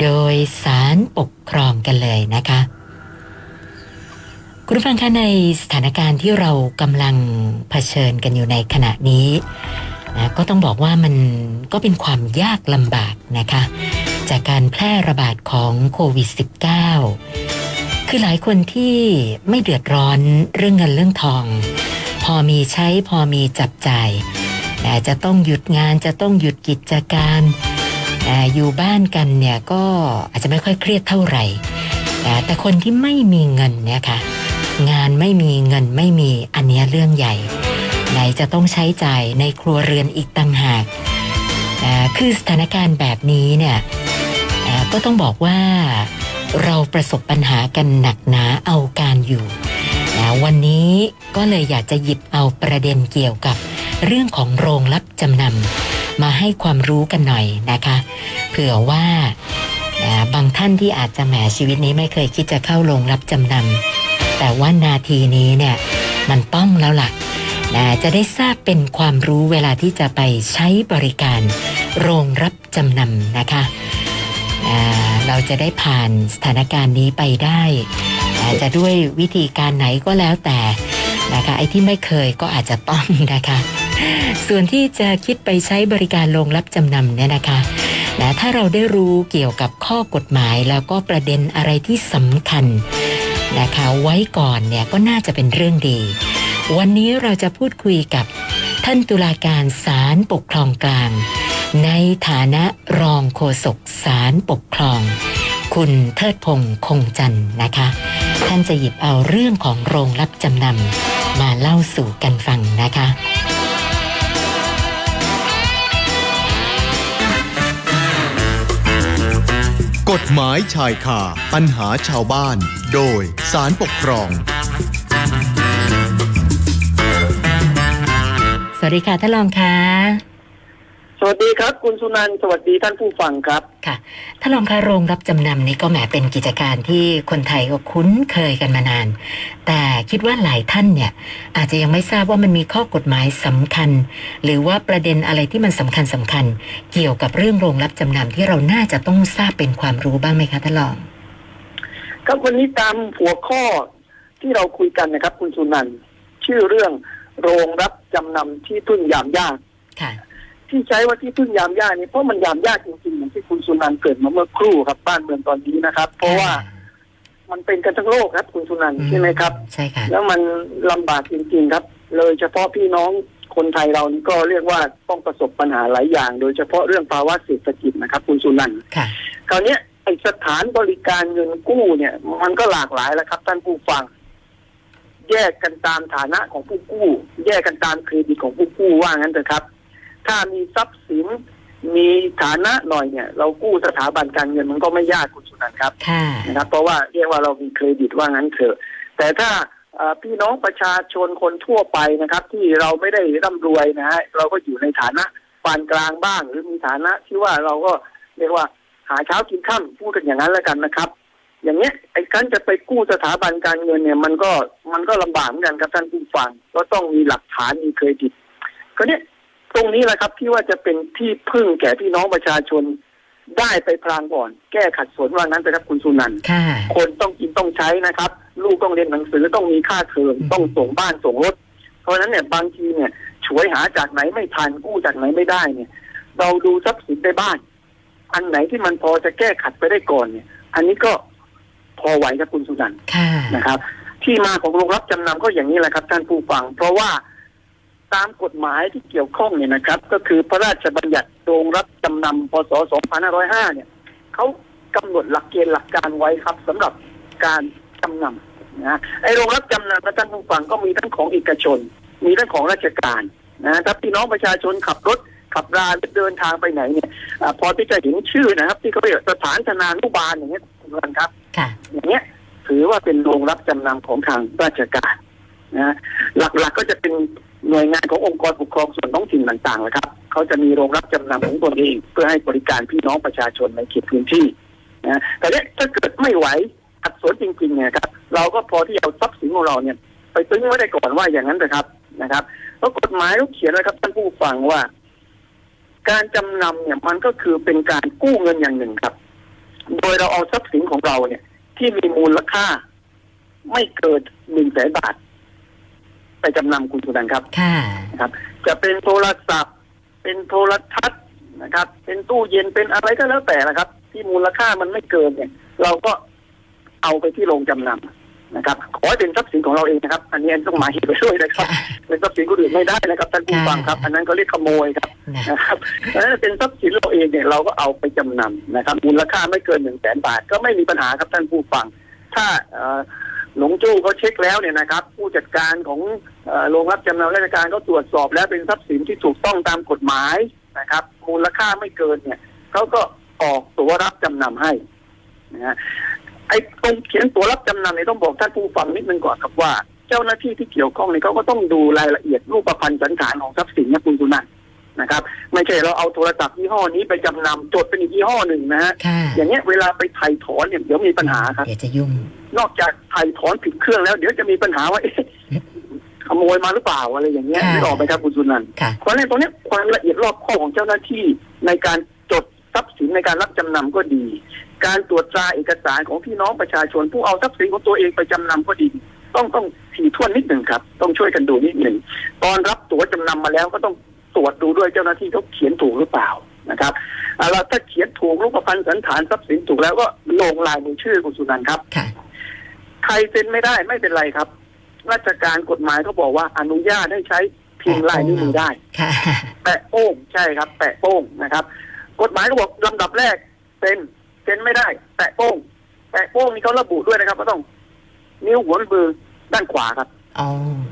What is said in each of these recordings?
โดยสารปกครองกันเลยนะคะ คุณผู้ฟังคะในสถานการณ์ที่เรากำลังเผชิญกันอยู่ในขณะนี้นะก็ต้องบอกว่ามันก็เป็นความยากลำบากนะคะ จากการแพร่ระบาดของโควิด -19 คือหลายคนที่ไม่เดือดร้อนเรื่องเงินเรื่องทอง พอมีใช้พอมีจับจ่ายแต่จะต้องหยุดงานจะต้องหยุดกิจการ อยู่บ้านกันเนี่ยก็อาจจะไม่ค่อยเครียดเท่าไหร่แต่คนที่ไม่มีเงินเนี่ยค่ะงานไม่มีเงินไม่มีอันนี้เรื่องใหญ่ ไหนจะต้องใช้จ่ายในครัวเรือนอีกต่างหากคือสถานการณ์แบบนี้เนี่ยก็ต้องบอกว่าเราประสบปัญหากันหนักหนาเอาการอยู่นะวันนี้ก็เลยอยากจะหยิบเอาประเด็นเกี่ยวกับเรื่องของโรงรับจำนำ มาให้ความรู้กันหน่อยนะคะ เผื่อว่าบางท่านที่อาจจะแหมชีวิตนี้ไม่เคยคิดจะเข้าโรงรับจำนำแต่ว่านาทีนี้เนี่ยมันต้องแล้วล่ะนะจะได้ทราบเป็นความรู้เวลาที่จะไปใช้บริการ โรงรับจำนำนะคะเราจะได้ผ่านสถานการณ์นี้ไปได้จะด้วยวิธีการไหนก็แล้วแต่นะคะไอ้ที่ไม่เคยก็อาจจะต้องนะคะ ส่วนที่จะคิดไปใช้บริการโรงรับจำนำเนี่ยนะคะนะถ้าเราได้รู้เกี่ยวกับข้อกฎหมายแล้วก็ประเด็นอะไรที่สำคัญนะคะไว้ก่อนเนี่ยก็น่าจะเป็นเรื่องดี วันนี้เราจะพูดคุยกับท่านตุลาการศาลปกครองกลาง ในฐานะรองโฆษกศาลปกครอง คุณเทิดพงษ์คงจันนะคะ ท่านจะหยิบเอาเรื่องของโรงรับจำนำมาเล่าสู่กันฟังนะคะ กฎหมายชายคาปัญหาชาวบ้าน โดยสารปกครอง สวัสดีค่ะท่านรองค่ะ วัสดีครับ คุณสุนันท์สวัสดีท่านผู้ฟังครับค่ะท่านรองคะโรงรับจำนำนี้ก็แหมเป็นกิจการที่คนไทยก็คุ้นเคยกันมานาน แต่คิดว่าหลายท่านเนี่ย อาจจะยังไม่ทราบว่ามันมีข้อกฎหมายสำคัญ หรือว่าประเด็นอะไรที่มันสำคัญสำคัญ เกี่ยวกับเรื่องโรงรับจำนำที่เราน่าจะต้องทราบเป็นความรู้บ้างไหมคะท่านรองครับวันนี้ตามหัวข้อที่เราคุยกันนะครับ คุณสุนันท์ชื่อเรื่องโรงรับจำนำที่พึ่งยามยากค่ะ ที่ใช้ว่าที่พึ่งยามยากนี่เพราะมันยามยากจริงๆอย่างที่คุณสุนันท์เกิดมาเมื่อครู่ครับบ้านเมืองตอนนี้นะครับ เพราะว่ามันเป็นกันทั้งโลกครับ คุณสุนันท์ใช่ไหมครับใช่ค่ะแล้วมันลำบากจริงๆครับ เลยเฉพาะพี่น้องคนไทยเรานี่ก็เรียกว่าต้องประสบปัญหาหลายอย่าง โดยเฉพาะเรื่องภาวะเศรษฐกิจนะครับ คุณสุนันท์ค่ะคราวเนี้ยไอสถานบริการเงินกู้เนี่ย มันก็หลากหลายแล้วครับ ท่านผู้ฟัง แยกกันตามฐานะของผู้กู้ แยกกันตามเครดิตของผู้กู้ว่างั้นเถอะครับ ถ้ามีทรัพย์สินมีฐานะหน่อยเนี่ย เรากู้สถาบันการเงินมันก็ไม่ยากคุณสุนันท์ครับค่ะนะครับ เพราะว่าเรียกว่าเรามีเครดิตว่างั้นเถอะแต่ถ้าเอ่อพี่น้องประชาชนคนทั่วไปนะครับ ที่เราไม่ได้ร่ำรวยนะฮะเราก็อยู่ในฐานะปานกลางบ้าง หรือมีฐานะที่ว่าเราก็เรียกว่าหาเช้ากินข้าพูดกันอย่างนั้นแล้วกันนะครับ อย่างเงี้ยไอ้การจะไปกู้สถาบันการเงินเนี่ย มันก็มันก็ลำบากเหมือนกันครับท่านผู้ฟังก็ต้องมีหลักฐานมีเครดิตก็เนี้ย ตรงนี้แหละครับที่ว่าจะเป็นที่พึ่งแก่พี่น้องประชาชนได้ไปพลางก่อน แก้ขัดสนว่างั้นไปครับคุณสุนันท์ค่ะคนต้องกินต้องใช้นะครับ ลูกต้องเรียนหนังสือต้องมีค่าเทอมอืมต้องส่งบ้านส่งรถ เพราะฉะนั้นเนี่ยบางทีเนี่ยช่วยหาจากไหนไม่ทันกู้จากไหนไม่ได้เนี่ย เราดูทรัพย์สินในบ้าน อันไหนที่มันพอจะแก้ขัดไปได้ก่อนเนี่ย อันนี้ก็พอไหวครับคุณสุนันท์ค่ะนะครับ ที่มาของโรงรับจำนำก็อย่างนี้แหละครับท่านผู้ฟัง เพราะว่า ตามกฎหมายที่เกี่ยวข้องเนี่ยนะครับ ก็คือพระราชบัญญัติโรงรับจำนำพศ 2505 เนี่ยเขากำหนดหลักเกณฑ์หลักการไว้ครับสำหรับการจำนำนะไอ้โรงรับจำนำนะท่านผู้ฟังก็มีทั้งของเอกชน มีทั้งของราชการนะถ้าพี่น้องประชาชนขับรถขับราเดินทางไปไหนเนี่ยอาพอที่จะเห็นชื่อนะครับ ที่เขาเรียกสถานธนานุบาลอย่างเงี้ยคุณผู้ชมครับค่ะอย่างเงี้ยถือว่าเป็นโรงรับจำนำของทางราชการนะหลักๆก็จะเป็น หน่วยงานขององค์กรปกครองส่วนท้องถิ่นต่างๆนะครับเขาจะมีโรงรับจำนำของตนเอง เพื่อให้บริการพี่น้องประชาชนในเขตพื้นที่นะแต่เนี้ยถ้าเกิดไม่ไหวอัดสนจริงๆเนี่ยครับเราก็พอที่จะเอาทรัพย์สินของเราเนี่ยไปตึงไว้ได้ก่อนว่าอย่างนั้นนะครับนะครับเพราะกฎหมายเขาเขียนไว้ครับท่านผู้ฟังว่า การจำนำเนี่ยมันก็คือเป็นการกู้เงินอย่างหนึ่งครับ โดยเราเอาทรัพย์สินของเราเนี่ย ที่มีมูลค่า ไม่เกินหนึ่งแสนบาท ไปจำนำคุณสุนันท์ครับค่ะ นะครับ จะเป็นโทรศัพท์ เป็นโทรทัศน์นะครับ เป็นตู้เย็นเป็นอะไรก็แล้วแต่นะครับ ที่มูลค่ามันไม่เกินเนี่ย เราก็เอาไปที่โรงจำนำนะครับ ขอให้เป็นทรัพย์สินของเราเองนะครับ อันนี้ต้องหมายเหตุไปด้วยนะครับค่ะเป็นทรัพย์สินคนอื่นไม่ได้นะครับท่านผู้ฟังครับค่ะอันนั้นก็เรียกขโมยครับนะนะครับเพราะฉะนั้นเป็นทรัพย์สินเราเองเนี่ยเราก็เอาไปจำนำนะครับ มูลค่าไม่เกินหนึ่งแสนบาทก็ไม่มีปัญหาครับท่านผู้ฟัง ถ้าเอ่อ หลงจู้เขาเช็คแล้วเนี่ยนะครับ ผู้จัดการของโรงรับจำนำราชการเขาตรวจสอบแล้วเป็นทรัพย์สินที่ถูกต้องตามกฎหมายนะครับ มูลค่าไม่เกินเนี่ยเขาก็ออกตัวรับจำนำให้นะฮะไอ้ตรงเขียนตัวรับจำนำเนี่ยต้องบอกท่านผู้ฟังนิดนึงก่อนครับว่า เจ้าหน้าที่ที่เกี่ยวข้องเนี่ยเขาก็ต้องดูรายละเอียดรูปพรรณสันฐานของทรัพย์สินนะคุณสุนันท์ นะครับ ไม่ใช่เราเอาโทรศัพท์ยี่ห้อนี้ไปจำนำจดเป็นอีกยี่ห้อหนึ่งนะฮะค่ะอย่างเงี้ยเวลาไปไถ่ถอนเนี่ยเดี๋ยวมีปัญหาครับเดี๋ยวจะยุ่งนอกจากไถ่ถอนผิดเครื่องแล้ว เดี๋ยวจะมีปัญหาว่าเอ๊ะขโมยมาหรือเปล่าอะไรอย่างเงี้ยค่ะไม่ออกไหมครับคุณสุนันท์ค่ะเพราะฉะนั้นตรงเนี้ยความละเอียดรอบคอบของเจ้าหน้าที่ในการจดทรัพย์สินในการรับจำนำก็ดี การตรวจตราเอกสารของพี่น้องประชาชน ผู้เอาทรัพย์สินของตัวเองไปจำนำก็ดี ต้องต้องถี่ถ้วนนิดหนึ่งครับ ต้องช่วยกันดูนิดหนึ่งตอนรับตั๋วจำนำมาแล้วก็ต้อง ตรวจดูด้วยเจ้าหน้าที่เขาเขียนถูกหรือเปล่านะครับเอาละถ้าเขียนถูกรูปพรรณสันฐานทรัพย์สินถูกแล้วก็ลงลายมือชื่อคุณสุนันท์ครับค่ะใครเซ็นไม่ได้ไม่เป็นไรครับ ราชการกฎหมายเขาบอกว่าอนุญาตให้ใช้พิมพ์ลายนิ้วมือได้ค่ะแปะโป้งใช่ครับ แปะโป้งนะครับ กฎหมายก็บอกลำดับแรกเซ็นเซ็นไม่ได้ แปะโป้งแปะโป้งนี่เขาระบุด้วยนะครับว่าต้อง นิ้วหัวมือด้านขวาครับ อ๋อค่ะ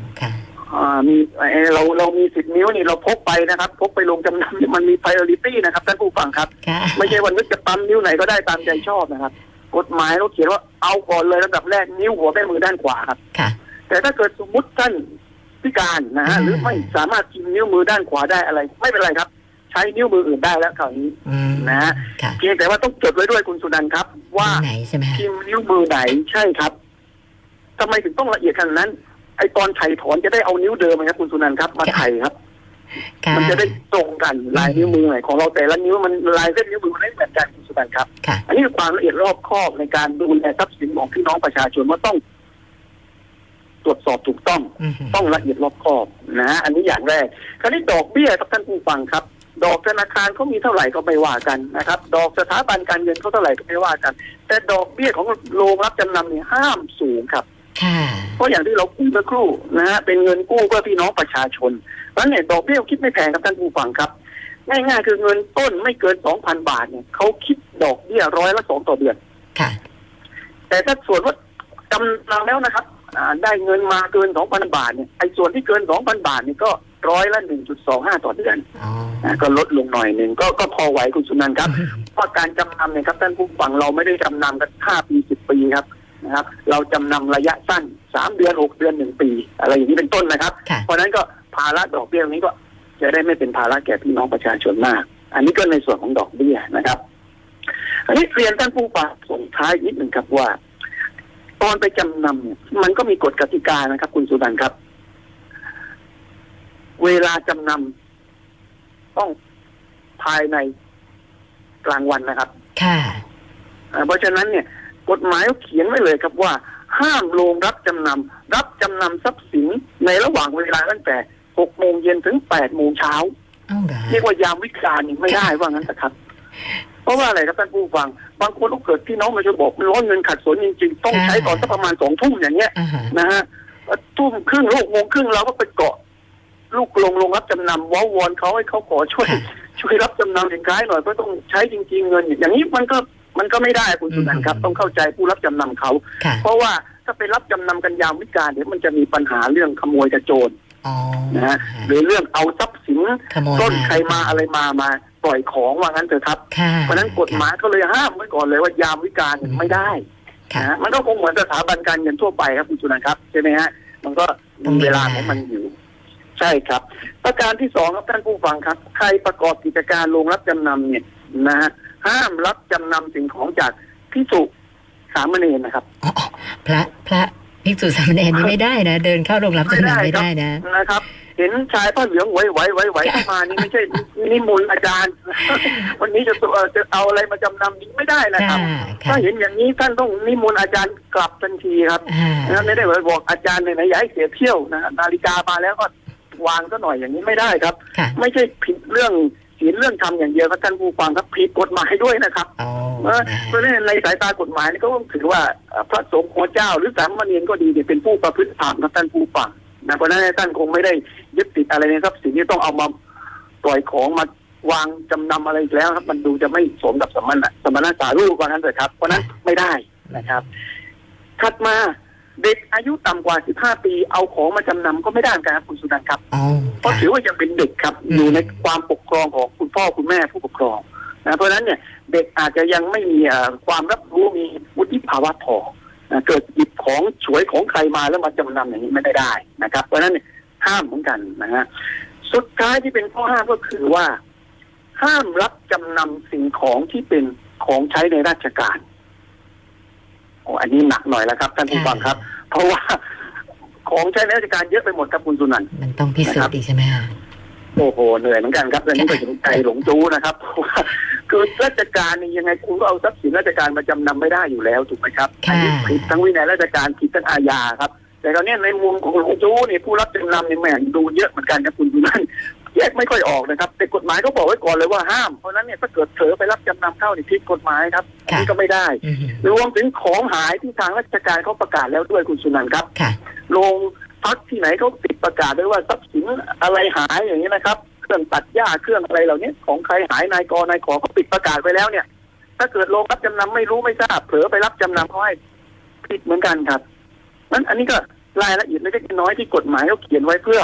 อ่ามีเอ่อเราเรามีสิบนิ้วนี่เราพกไปนะครับ พกไปลงจำนำนี่มันมี priority นะครับท่านผู้ฟังครับ ค่ะไม่ใช่วันนึกจะปั๊มนิ้วไหนก็ได้ตามใจชอบนะครับ กฎหมายเขาเขียนว่าเอาก่อนเลยลำดับแรกนิ้วหัวแม่มือด้านขวาครับ ค่ะ แต่ถ้าเกิดสมมติท่านพิการนะฮะอืมหรือไม่สามารถพิมพ์นิ้วมือด้านขวาได้อะไร ไม่เป็นไรครับ ใช้นิ้วมืออื่นได้แล้วคราวนี้อืมนะฮะค่ะเพียงแต่ว่าต้องจดไว้ด้วยคุณสุนันท์ครับ ว่า ไหนใช่ไหมคะพิมพ์นิ้วมือไหนใช่ครับทำไมถึงต้องละเอียดขนาดนั้น ไอตอนไถ่ถอนจะได้เอานิ้วเดิมนะครับคุณสุนันท์ครับมาไถ่ครับ ค่ะมันจะได้ตรงกันลายนิ้วมือไหนของเราแต่ละนิ้วมันลายเส้นนิ้วมือมันไม่เหมือนกันคุณสุนันท์ครับ ค่ะ อันนี้คือความละเอียดรอบคอบในการดูแลทรัพย์สินของพี่น้องประชาชนว่าต้อง ตรวจสอบถูกต้อง อืมต้องละเอียดรอบคอบนะฮะอันนี้อย่างแรก คราวนี้ดอกเบี้ยครับท่านผู้ฟังครับ ดอกธนาคารเขามีเท่าไหร่ก็ไม่ว่ากันนะครับ ดอกสถาบันการเงินเขาเท่าไหร่ก็ไม่ว่ากัน แต่ดอกเบี้ยของโรงรับจำนำเนี่ยห้ามสูงครับค่ะ เพราะอย่างที่เราคุยเมื่อครู่นะฮะเป็นเงินกู้เพื่อพี่น้องประชาชนเพราะฉะนั้นเนี่ยดอกเบี้ยคิดไม่แพงครับท่านผู้ฟังครับ ง่ายๆคือเงินต้นไม่เกินสองพันบาทเนี่ยเขาคิดดอกเบี้ยร้อยละสองต่อเดือนค่ะ แต่ถ้าส่วนว่าจำนำแล้วนะครับอ่าได้เงินมาเกินสองพันบาทเนี่ยไอ้ส่วนที่เกินสองพันบาทเนี่ยก็ร้อยละหนึ่งจุดสองห้าต่อเดือนอ๋อนะก็ลดลงหน่อยหนึ่งก็ก็พอไหวคุณสุนันท์ครับเพราะการจำนำเนี่ยครับท่านผู้ฟังเราไม่ได้จำนำกันห้าปีสิบปีครับ นะครับ เราจำนำระยะสั้นสามเดือนหกเดือนหนึ่งปี อะไรอย่างนี้เป็นต้นนะครับ ค่ะ เพราะฉะนั้นก็ภาระดอกเบี้ยตรงนี้ก็จะได้ไม่เป็นภาระแก่พี่น้องประชาชนมาก อันนี้ก็ในส่วนของดอกเบี้ยนะครับ อันนี้เรียนท่านผู้ฟังส่งท้ายนิดหนึ่งครับว่า ตอนไปจำนำเนี่ยมันก็มีกฎกติกานะครับ คุณสุนันท์ครับ เวลาจำนำต้องภายในกลางวันนะครับค่ะ อ่าเพราะฉะนั้นเนี่ย กฎหมายเขาเขียนไว้เลยครับว่า ห้ามโรงรับจำนำรับจำนำทรัพย์สินในระหว่างเวลาตั้งแต่หกโมงเย็นถึงแปดโมงเช้าเอ้าเหรอเรียกว่ายามวิกาลนี่ไม่ได้ว่างั้นนะครับ เพราะว่าอะไรครับท่านผู้ฟัง บางคนก็เกิดพี่น้องมาจะบอกมันร้อนเงินขัดสนจริง ๆ ต้องใช้ตอนสักประมาณสองทุ่มอย่างเงี้ยอ่าฮะนะฮะทุ่มครึ่งลูกโมงครึ่งเราก็ไปเกาะ ลูกลงลงรับจำนำว้าวอนเขาให้เขาขอช่วย ช่วยรับจำนำสินค้าให้หน่อยเพราะต้องใช้จริง ๆ เงินอย่างนี้มันก็ มันก็ไม่ได้คุณสุนันท์ครับ ต้องเข้าใจผู้รับจำนำเขาค่ะเพราะว่าถ้าไปรับจำนำกันยามวิกาลเดี๋ยวมันจะมีปัญหาเรื่องขโมยกระโจรอ๋อนะฮะหรือเรื่องเอาทรัพย์สินขโมยต้นใครมาอะไรมามาปล่อยของว่างั้นเถอะครับค่ะเพราะฉะนั้นกฎหมายก็เลยห้ามไว้ก่อนเลยว่ายามวิกาลเนี่ยไม่ได้ค่ะนะฮะมันก็คงเหมือนสถาบันการเงินทั่วไปครับคุณจุนันท์ครับใช่ไหมฮะมันก็ต้องมีมีเวลาเวลาของมันอยู่ ใช่ครับ ประการที่สองครับท่านผู้ฟังครับ ใครประกอบกิจการโรงรับจำนำเนี่ยนะฮะ ห้ามรับจำนำสิ่งของจากพิสุสามเณรนะครับอ๋อพระพระภิกษุสามเณรนี่ไม่ได้นะเดินเข้าโรงรับจำนำไม่ได้นะนะครับ เห็นชายผ้าเหลืองไหวไหวไหวไหวมานี่ไม่ใช่นิมนต์อาจารย์ วันนี้จะเอ่อจะเอาอะไรมาจำนำนี้ไม่ได้นะครับค่ะค่ะถ้าเห็นอย่างนี้ท่านต้องนิมนต์อาจารย์กลับทันทีครับอ่านะไม่ได้บอกอาจารย์ไหนๆอย่าให้เสียเที่ยวนะนาฬิกามาแล้วก็วางซะหน่อยอย่างนี้ไม่ได้ครับค่ะไม่ใช่ผิดเรื่อง ศีลเรื่องธรรมอย่างเดียวครับท่านผู้ฟังครับผิดกฎหมายด้วยนะครับอ๋อเออเพราะฉะนั้นในสายตากฎหมายนี่ก็ต้องถือว่าเอ่อพระสงฆ์หัวเจ้า หรือสามเณรก็ดีเนี่ยเป็นผู้ประพฤติธรรมครับท่านผู้ฟังนะเพราะฉะนั้นท่านคงไม่ได้ยึดติดอะไรในทรัพย์สินที่ต้องเอามาปล่อยของมาวางจำนำอะไรอีกแล้วครับ มันดูจะไม่สมกับสมณะสมณะสารูปว่างั้นเลยครับ เพราะฉะนั้นไม่ได้นะครับถัดมา เด็กอายุต่ำกว่า 15 ปี เอาของมาจำนำก็ไม่ได้เหมือนกันครับคุณสุนันท์ครับ อ๋อเพราะถือว่ายังเป็นเด็กครับอืมอยู่ในความปกครองของคุณพ่อคุณแม่ผู้ปกครองนะเพราะฉะนั้นเนี่ยเด็กอาจจะยังไม่มีเอ่อความรับรู้มีวุฒิภาวะพอนะเกิดหยิบของฉวยของใครมาแล้วมาจำนำอย่างนี้ไม่ได้ได้นะครับ เพราะฉะนั้นเนี่ยห้ามเหมือนกันนะฮะสุดท้ายที่เป็นข้อห้ามก็คือว่า ห้ามรับจำนำสิ่งของที่เป็นของใช้ในราชการ โอ้อันนี้หนักหน่อยแล้วครับท่านผู้ฟังครับ เพราะว่าของใช้ในราชการเยอะไปหมดครับคุณสุนันท์มันต้องพิสูจน์อีกใช่ไหมคะโอ้โหเหนื่อยเหมือนกันครับเรื่องนี้ก็ถึงใจหลงจู้นะครับเพราะว่าคือราชการนี่ยังไงคุณก็เอาทรัพย์สินราชการมาจำนำไม่ได้อยู่แล้วถูกไหมครับอัค่ะนี้ผิดทั้งวินัยราชการผิดทั้งอาญาครับ แต่ตอนนี้ในมุมของหลงจู้นี่ผู้รับจำนำนี่แหม่ดูเยอะเหมือนกันครับคุณดูนั่น แยกไม่ค่อยออกนะครับ แต่กฎหมายก็บอกไว้ก่อนเลยว่าห้าม เพราะฉะนั้นเนี่ยถ้าเกิดเผลอไปรับจำนำเข้านี่ผิดกฎหมายครับอันนี้ก็ไม่ได้อืมรวมถึงของหายที่ทางราชการเขาประกาศแล้วด้วยคุณสุนันท์ครับค่ะโรงพักที่ไหนเขาติดประกาศด้วยว่าทรัพย์สินอะไรหายอย่างนี้นะครับ เครื่องตัดหญ้าเครื่องอะไรเหล่านี้ของใครหายนายกนายขอเขาปิดประกาศไว้แล้วเนี่ย ถ้าเกิดโรงรับจำนำไม่รู้ไม่ทราบเผลอไปรับจำนำเขาให้ผิดเหมือนกันครับนั้นอันนี้ก็รายละเอียดเล็กๆน้อยๆที่กฎหมายเขาเขียนไว้เพื่อ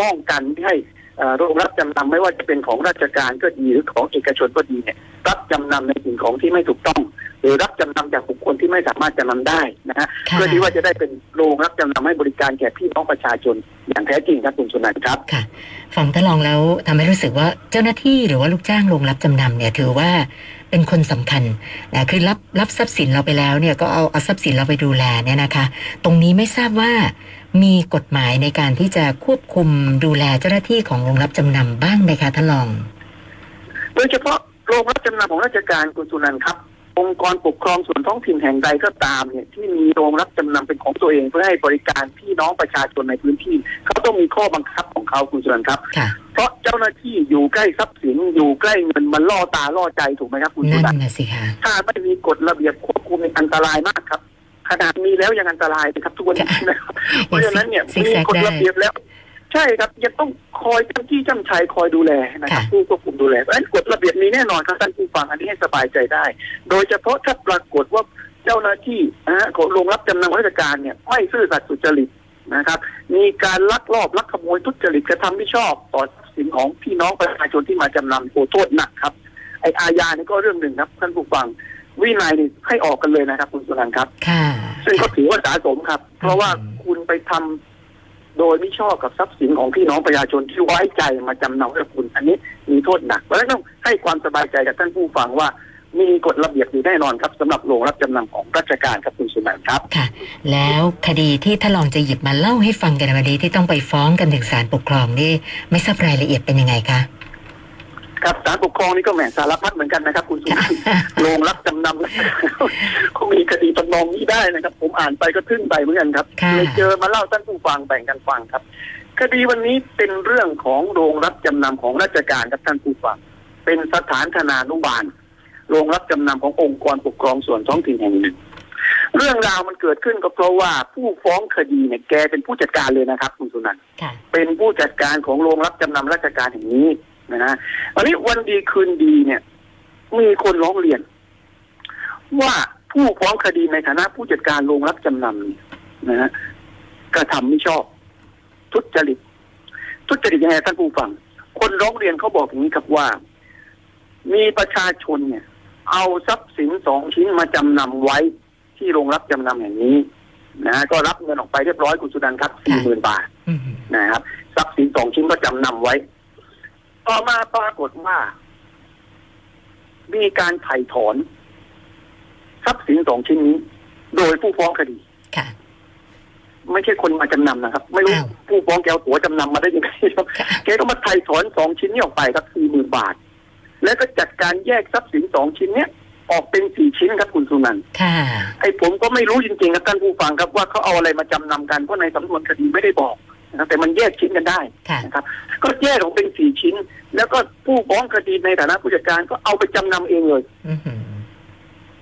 ป้องกันไม่ให้เอ่อ โรงรับจำนำไม่ว่าจะเป็นของราชการก็ดีหรือของเอกชนก็ดีเนี่ยรับจำนำในสิ่งของที่ไม่ถูกต้อง หรือรับจำนำจากบุคคลที่ไม่สามารถจำนำได้นะฮะค่ะเพื่อที่ว่าจะได้เป็นโรงรับจำนำให้บริการแก่พี่น้องประชาชน อย่างแท้จริงครับคุณสุนันท์ครับค่ะฟังท่านรองแล้วทำให้รู้สึกว่าเจ้าหน้าที่หรือว่าลูกจ้างโรงรับจำนำเนี่ยถือว่าเป็นคนสำคัญนะคือรับรับทรัพย์สินเราไปแล้วเนี่ยก็เอาเอาทรัพย์สินเราไปดูแลเนี่ยนะคะ ตรงนี้ไม่ทราบว่า มีกฎหมายในการที่จะควบคุมดูแลเจ้าหน้าที่ของโรงรับจำนำบ้างไหมคะท่านรอง โดยเฉพาะโรงรับจำนำของราชการคุณสุนันท์ครับ องค์กรปกครองส่วนท้องถิ่นแห่งใดก็ตามเนี่ยที่มีโรงรับจำนำเป็นของตัวเองเพื่อให้บริการพี่น้องประชาชนในพื้นที่ เขาต้องมีข้อบังคับของเขาคุณสุนันท์ครับค่ะเพราะเจ้าหน้าที่อยู่ใกล้ทรัพย์สินอยู่ใกล้เงินมันล่อตาล่อใจถูกไหมครับคุณสุนั่นนันท์น่ะสิคะถ้าไม่มีกฎระเบียบควบคุมเนี่ยอันตรายมากครับ ขนาดมีแล้วยังอันตรายนะครับทุกวันนี้นะครับเพราะฉะนั้นเนี่ยซิกมีแซกกฎได้ระเบียบแล้ว ใช่ครับยังต้องคอยจำที่จำชัยคอยดูแลนะครับค่ะผู้ควบคุมดูแลเพราะฉะนั้นกฎระเบียบมีแน่นอนครับท่านผู้ฟังอันนี้ให้สบายใจได้ โดยเฉพาะถ้าปรากฏว่าเจ้าหน้าที่นะฮะของโรงรับจำนำราชการเนี่ยไม่ซื่อสัตย์สุจริตนะครับ มีการลักลอบลักขโมยทุจริตกระทำไม่ชอบต่อทรัพย์สินของพี่น้องประชาชนที่มาจำนำโอ้โทษหนักครับไออาญานี่ก็เรื่องหนึ่งครับท่านผู้ฟัง วินัยนี่ให้ออกกันเลยนะครับ คุณสุนันท์ครับ ค่ะ ซึ่งก็ถือว่าสะสมครับ เพราะว่าอืมคุณไปทำโดยไม่ชอบกับทรัพย์สินของพี่น้องประชาชนที่ไว้ใจมาจำนำให้คุณ อันนี้มีโทษหนักเพราะฉะนั้นต้องให้ความสบายใจกับท่านผู้ฟังว่ามีกฎระเบียบอยู่แน่นอนครับสำหรับโรงรับจำนำของราชการครับคุณสุนันท์ครับค่ะ แล้วคดีที่ท่านรองจะหยิบมาเล่าให้ฟังกันในวันนี้ที่ต้องไปฟ้องกันถึงศาลปกครองนี่ไม่ทราบรายละเอียดเป็นยังไงคะ ครับศาลปกครองนี่ก็แหมสารพัดเหมือนกันนะครับ คุณสุนันท์โรงรับจำนำก็มีคดีตำนองนี้ได้นะครับ ผมอ่านไปก็ทึ่งไปเหมือนกันครับค่ะเลยเจอมาเล่าท่านผู้ฟังแบ่งกันฟังครับ คดีวันนี้เป็นเรื่องของโรงรับจำนำของราชการครับท่านผู้ฟัง เป็นสถานธนานุบาล โรงรับจำนำขององค์กรปกครองส่วนท้องถิ่นแห่งหนึ่งเรื่องราวมันเกิดขึ้นก็เพราะว่าผู้ฟ้องคดีเนี่ยแกเป็นผู้จัดการเลยนะครับ คุณสุนันท์ค่ะเป็นผู้จัดการของโรงรับจำนำราชการแห่งนี้ นะฮะวันนี้วันดีคืนดีเนี่ย มีคนร้องเรียน ว่าผู้ฟ้องคดีในฐานะผู้จัดการโรงรับจำนำเนี่ยนะฮะกระทำไม่ชอบ ทุจริต ทุจริตยังไงท่านผู้ฟัง คนร้องเรียนเขาบอกอย่างนี้ครับว่า มีประชาชนเนี่ย เอาทรัพย์สินสองชิ้นมาจำนำไว้ที่โรงรับจำนำแห่งนี้นะฮะก็รับเงินออกไปเรียบร้อยคุณสุดันครับสี่หมื่นบาทอืมนะครับทรัพย์สินสองชิ้นก็จำนำไว้ ต่อมาปรากฏว่า มีการไถ่ถอน ทรัพย์สินสองชิ้นนี้ โดยผู้ฟ้องคดีค่ะไม่ใช่คนมาจำนำนะครับ ไม่รู้อ้าวผู้ฟ้องแกเอาตั๋วจำนำมาได้ยังไงครับค่ะแกก็มาไถ่ถอนสองชิ้นนี้ออกไปครับสี่หมื่นบาท แล้วก็จัดการแยกทรัพย์สินสองชิ้นเนี้ยออกเป็นสี่ชิ้นครับคุณสุนันท์ค่ะไอ้ผมก็ไม่รู้จริงๆครับท่านผู้ฟังครับว่าเขาเอาอะไรมาจำนำกันเพราะในสำนวนคดีไม่ได้บอก นะครับแต่มันแยกชิ้นกันได้ค่ะนะครับ ก็แยกออกเป็นสี่ชิ้น แล้วก็ผู้ฟ้องคดีในฐานะผู้จัดการก็เอาไปจำนำเองเลยอือหือ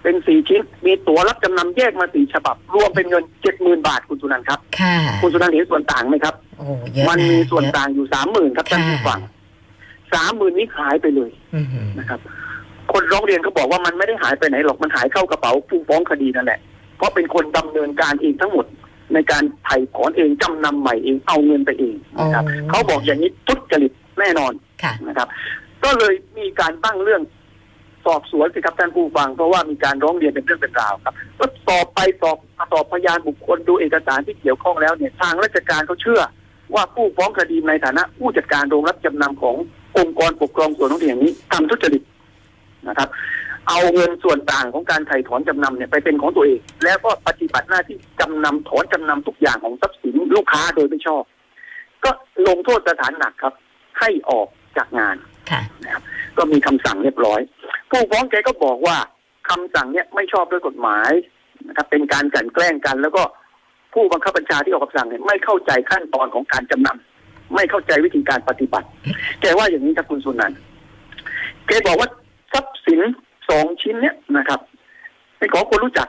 เป็นสี่ชิ้น มีตั๋วรับจำนำแยกมาสี่ฉบับ รวมเป็นเงินเจ็ดหมื่นบาทคุณสุนันท์ครับค่ะคุณสุนันท์เห็นส่วนต่างไหมครับโอ้เยอะมันนะมีส่วนเยอะต่างอยู่สามหมื่นครับท่านผู้ฟังสามหมื่นนี้หายไปเลยอือหือนะครับ คนร้องเรียนเขาบอกว่ามันไม่ได้หายไปไหนหรอกมันหายเข้ากระเป๋าผู้ฟ้องคดีนั่นแหละเพราะเป็นคนดำเนินการเองทั้งหมด ในการไถ่ถอนเองจำนำใหม่เองเอาเงินไปเองนะครับเขาบอกอย่างนี้ทุจริตแน่นอนค่ะนะครับ ก็เลยมีการตั้งเรื่องสอบสวนสิครับท่านผู้ฟัง เพราะว่ามีการร้องเรียนเป็นเรื่องเป็นราวครับก็สอบไปสอบสอบพยานบุคคลดูเอกสารที่เกี่ยวข้องแล้วเนี่ยทางราชการเขาเชื่อ ว่าผู้ฟ้องคดีในฐานะ ผู้จัดการโรงรับจำนำขององค์กรปกครองส่วนท้องถิ่นอย่างนี้ทำทุจริตนะครับ เอาเงินส่วนต่างของการไถ่ถอนจำนำเนี่ยไปเป็นของตัวเอง แล้วก็ปฏิบัติหน้าที่จำนำถอนจำนำทุกอย่างของทรัพย์สินลูกค้าโดยไม่ชอบ ก็ลงโทษสถานหนักครับ ให้ออกจากงานค่ะก็มีคำสั่งเรียบร้อย ผู้ฟ้องแกก็บอกว่าคำสั่งเนี่ยไม่ชอบด้วยกฎหมายนะครับเป็นการกลั่นแกล้งกัน แล้วก็ผู้บังคับบัญชาที่ออกคำสั่งเนี่ยไม่เข้าใจขั้นตอนของการจำนำไม่เข้าใจวิธีการปฏิบัติ แกว่าอย่างนี้ครับคุณสุนันท์แกบอกว่าทรัพย์สิน สองชิ้นเนี่ยนะครับ เป็นของคนรู้จัก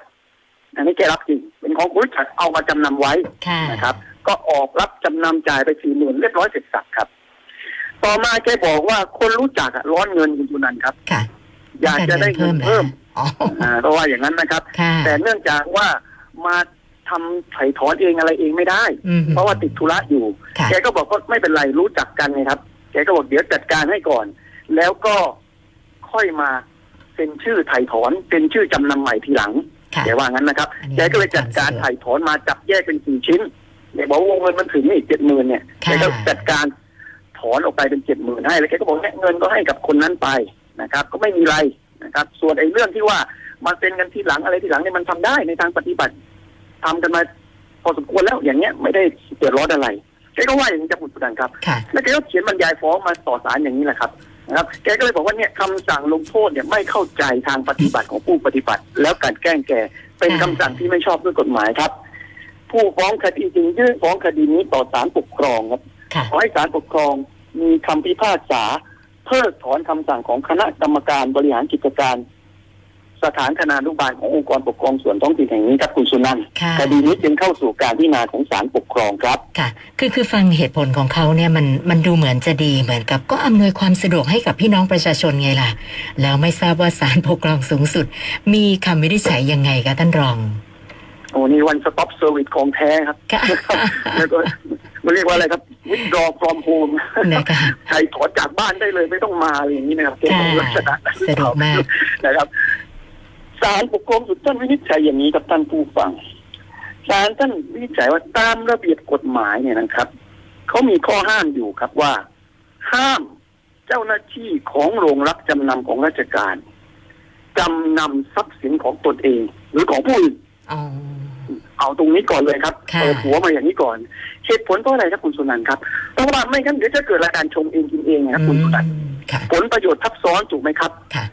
อันนี้แกรับจริง เป็นของคนรู้จักเอามาจำนำไว้ค่ะนะครับ ก็ออกรับจำนำจ่ายไปสี่หมื่นเรียบร้อยเสร็จสับครับ ต่อมาแกบอกว่าคนรู้จักอะร้อนเงินคุณสุนันท์ครับค่ะอยากจะได้เงินเพิ่มอ๋ออ่าเพราะว่าอย่างนั้นนะครับค่ะแต่เนื่องจากว่ามาทำไถ่ถอนเองอะไรเองไม่ได้อืมเพราะว่าติดธุระอยู่ค่ะแกก็บอกว่าไม่เป็นไรรู้จักกันไงครับ แกก็บอกเดี๋ยวจัดการให้ก่อน แล้วก็ค่อยมา เซ็นชื่อไถ่ถอนเป็นชื่อจำนำใหม่ทีหลังค่ะแกว่างั้นนะครับอันนี้แกก็เลยจัดการไถ่ถอนมาจับแยกเป็นสี่ชิ้นแกบอกว่าวงเงินมันถึงนี่เจ็ดหมื่นเนี่ยแกค่ะก็จัดการถอนออกไปเป็นเจ็ดหมื่นให้แล้วแกก็บอกเนี่ยเงินก็ให้กับคนนั้นไปนะครับ ก็ไม่มีไรนะครับ ส่วนไอ้เรื่องที่ว่ามาเซ็นกันทีหลังอะไรทีหลังเนี่ยมันทำได้ในทางปฏิบัติทำกันมาพอสมควรแล้วอย่างเงี้ยไม่ได้เดือดร้อนอะไรแกก็ว่าอย่างนี้จะพูดดังครับค่ะแล้วแกก็เขียนบรรยายฟ้องมาต่อศาลอย่างนี้แหละครับ นะครับแกก็เลยบอกว่าเนี่ยคำสั่งลงโทษเนี่ยไม่เข้าใจทางปฏิบัติของผู้ปฏิบัติ แล้วการแกล้งแกเป็นคำสั่งที่ไม่ชอบด้วยกฎหมายครับ ผู้ฟ้องคดีจึงยื่นฟ้องคดีนี้ต่อศาลปกครองครับค่ะขอให้ศาลปกครองมีคำพิพากษาเพิกถอนคำสั่งของคณะกรรมการบริหารกิจการ สถานธนานุบาลขององค์กรปกครองส่วนท้องถิ่นแห่งนี้ครับคุณสุนันท์ค่ะคดีนี้จึงเข้าสู่การพิจารณาของศาลปกครองครับค่ะคือคือฟังเหตุผลของเขาเนี่ยมันมันดูเหมือนจะดีเหมือนกับก็อำนวยความสะดวกให้กับพี่น้องประชาชนไงล่ะ แล้วไม่ทราบว่าศาลปกครองสูงสุด มีคำวินิจฉัยยังไงคะท่านรองโอ้นี่ one stop service ของแท้ครับค่ะแล้วก็มันเรียกว่าอะไรครับ withdraw from home นะคะใครถอนจากบ้านได้เลยไม่ต้องมาอะไรอย่างนี้นะครับเป็นของลักษณะนั้นสะดวกมากนะครับ ศาลปกครองสุดท่านวินิจฉัยอย่างนี้กับท่านผู้ฟังศาลท่านวินิจฉัยว่าตามระเบียบกฎหมายเนี่ยนะครับเขามีข้อห้ามอยู่ครับว่า ห้ามเจ้าหน้าที่ของโรงรับจำนำของราชการจำนำทรัพย์สินของตนเอง หรือของผู้อื่นอ๋อเอาตรงนี้ก่อนเลยครับค่ะเปิดหัวมาอย่างนี้ก่อนเหตุผลเพราะอะไรครับคุณสุนันท์ครับเพราะว่าไม่งั้นเดี๋ยวจะเกิดรายการชงเองกินเองนะครับคุณสุนันท์อืมค่ะผลประโยชน์ทับซ้อนถูกไหมครับค่ะ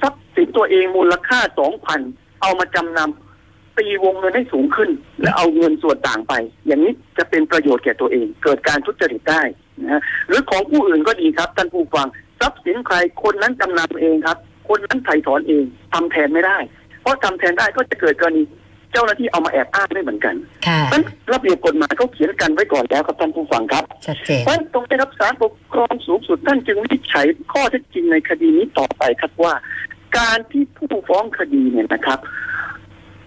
ทรัพย์สินตัวเองมูลค่าสองพันเอามาจำนำตีวงเงินให้สูงขึ้น และเอาเงินส่วนต่างไป อย่างนี้จะเป็นประโยชน์แก่ตัวเอง เกิดการทุจริตได้นะหรือของผู้อื่นก็ดีครับท่านผู้ฟังทรัพย์สินใครคนนั้นจำนำเองครับ คนนั้นไถ่ถอนเองทำแทนไม่ได้ เพราะทำแทนได้ก็จะเกิดกรณี เจ้าหน้าที่เอามาแอบอ้างได้เหมือนกันค่ะเพราะฉะนั้นระเบียบกฎหมายเขาเขียนกันไว้ก่อนแล้วครับท่านผู้ฟังครับชัดเจนเพราะฉะนั้นตรงนี้ครับศาลปกครองสูงสุดท่านจึงวินิจฉัยข้อเท็จจริงในคดีนี้ต่อไปครับว่า การที่ผู้ฟ้องคดีเนี่ยนะครับ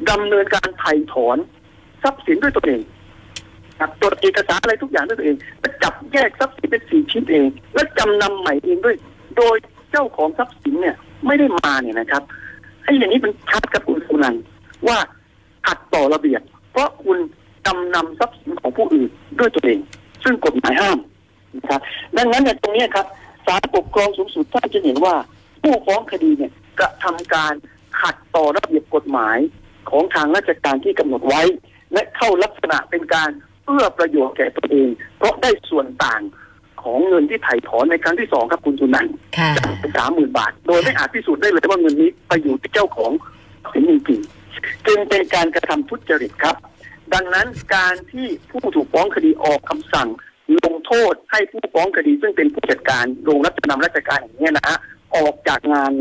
ดำเนินการไถ่ถอนทรัพย์สินด้วยตัวเองครับตรวจเอกสารอะไรทุกอย่างด้วยตัวเองและจับแยกทรัพย์สินเป็นสี่ชิ้นเอง และจำนำใหม่เองด้วย โดยเจ้าของทรัพย์สินเนี่ย ไม่ได้มาเนี่ยนะครับไอ้อย่างนี้มันชัดกับคุณสุนันท์ว่า ขัดต่อระเบียบ เพราะคุณจำนำทรัพย์สินของผู้อื่นด้วยตัวเอง ซึ่งกฎหมายห้ามนะครับ ดังนั้นเนี่ยตรงเนี้ยครับศาลปกครองสูงสุดท่านจะเห็นว่า ผู้ฟ้องคดีเนี่ยกระทำการขัดต่อระเบียบกฎหมายของทางราชการที่กำหนดไว้ และเข้าลักษณะเป็นการเอื้อประโยชน์แก่ตัวเอง เพราะได้ส่วนต่างของเงินที่ไถ่ถอนในครั้งที่สองครับคุณสุนันท์ค่ะเป็นสามหมื่นบาท โดยไม่อาจพิสูจน์ได้เลยว่าเงินนี้ไปอยู่ที่เจ้าของสินจริงๆ จึงเป็นการกระทำทุจริตครับ ดังนั้นการที่ผู้ถูกฟ้องคดีออกคำสั่ง ลงโทษให้ผู้ฟ้องคดี ซึ่งเป็นผู้จัดการโรงรับจำนำราชการอย่างนี้นะฮะออกจากงาน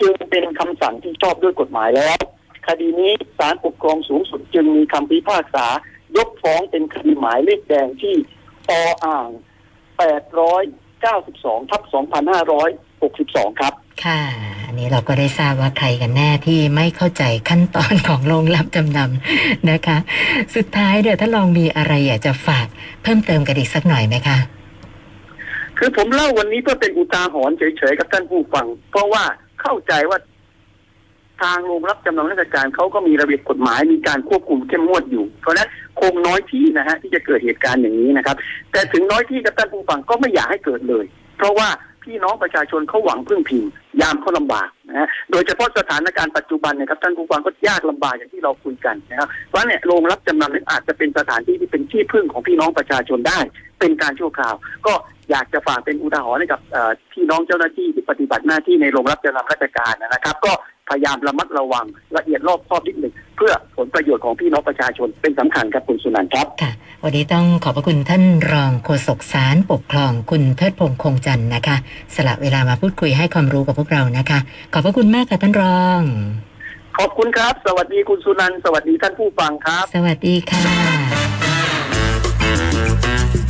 จึงเป็นคำสั่งที่ชอบด้วยกฎหมายแล้ว คดีนี้ศาลปกครองสูงสุดจึงมีคำพิพากษายกฟ้องเป็นคดีหมายเลขแดงที่ออ่าง 892 ทับ 2562 ครับ ค่ะ นนี้เราก็ได้ทราบว่าใครกันแน่ที่ไม่เข้าใจขั้นตอนของโรงรับจำนำนะคะ สุดท้ายเดี๋ยวถ้าลองมีอะไรอยากจะฝากเพิ่มเติมกันอีกสักหน่อยไหมคะคือผมเล่าวันนี้เพื่อเป็นอุทาหรณ์เฉยๆกับท่านผู้ฟัง เพราะว่าเข้าใจว่า ทางโรงรับจำนำราชการเขาก็มีระเบียบกฎหมายมีการควบคุมเข้มงวดอยู่ เพราะฉะนั้นคงน้อยที่นะฮะที่จะเกิดเหตุการณ์อย่างนี้นะครับ แต่ถึงน้อยที่กับท่านผู้ฟังก็ไม่อยากให้เกิดเลย เพราะว่า พี่น้องประชาชนเขาหวังพึ่งพิงยามเขาลำบากนะฮะโดยเฉพาะสถานการณ์ปัจจุบันเนะครับท่านผู้ฟังก็ยากลำบากอย่างที่เราคุยกันนะครับเพราะเนี่ยโรงรับจำนำนี่อาจจะเป็นสถานที่ที่เป็นที่พึ่งของพี่น้องประชาชนได้ เป็นการชั่วคราว ก็อยากจะฝากเป็นอุทาหรณ์ให้กับพี่น้องเจ้าหน้าที่ที่ปฏิบัติหน้าที่ในโรงรับจำนำราชการนะครับ ก็ พยายามระมัดระวังละเอียดรอบคอบนิดหนึ่งเพื่อผลประโยชน์ของพี่น้องประชาชนเป็นสำคัญครับคุณสุนันท์ครับค่ะ วันนี้ต้องขอบพระคุณท่านรองโฆษกสารปกครองคุณเทิดพงษ์คงจันทร์นะคะ สละเวลามาพูดคุยให้ความรู้กับพวกเรานะคะ ขอบพระคุณมากค่ะท่านรอง ขอบคุณครับ สวัสดีคุณสุนันท์สวัสดีท่านผู้ฟังครับ สวัสดีค่ะ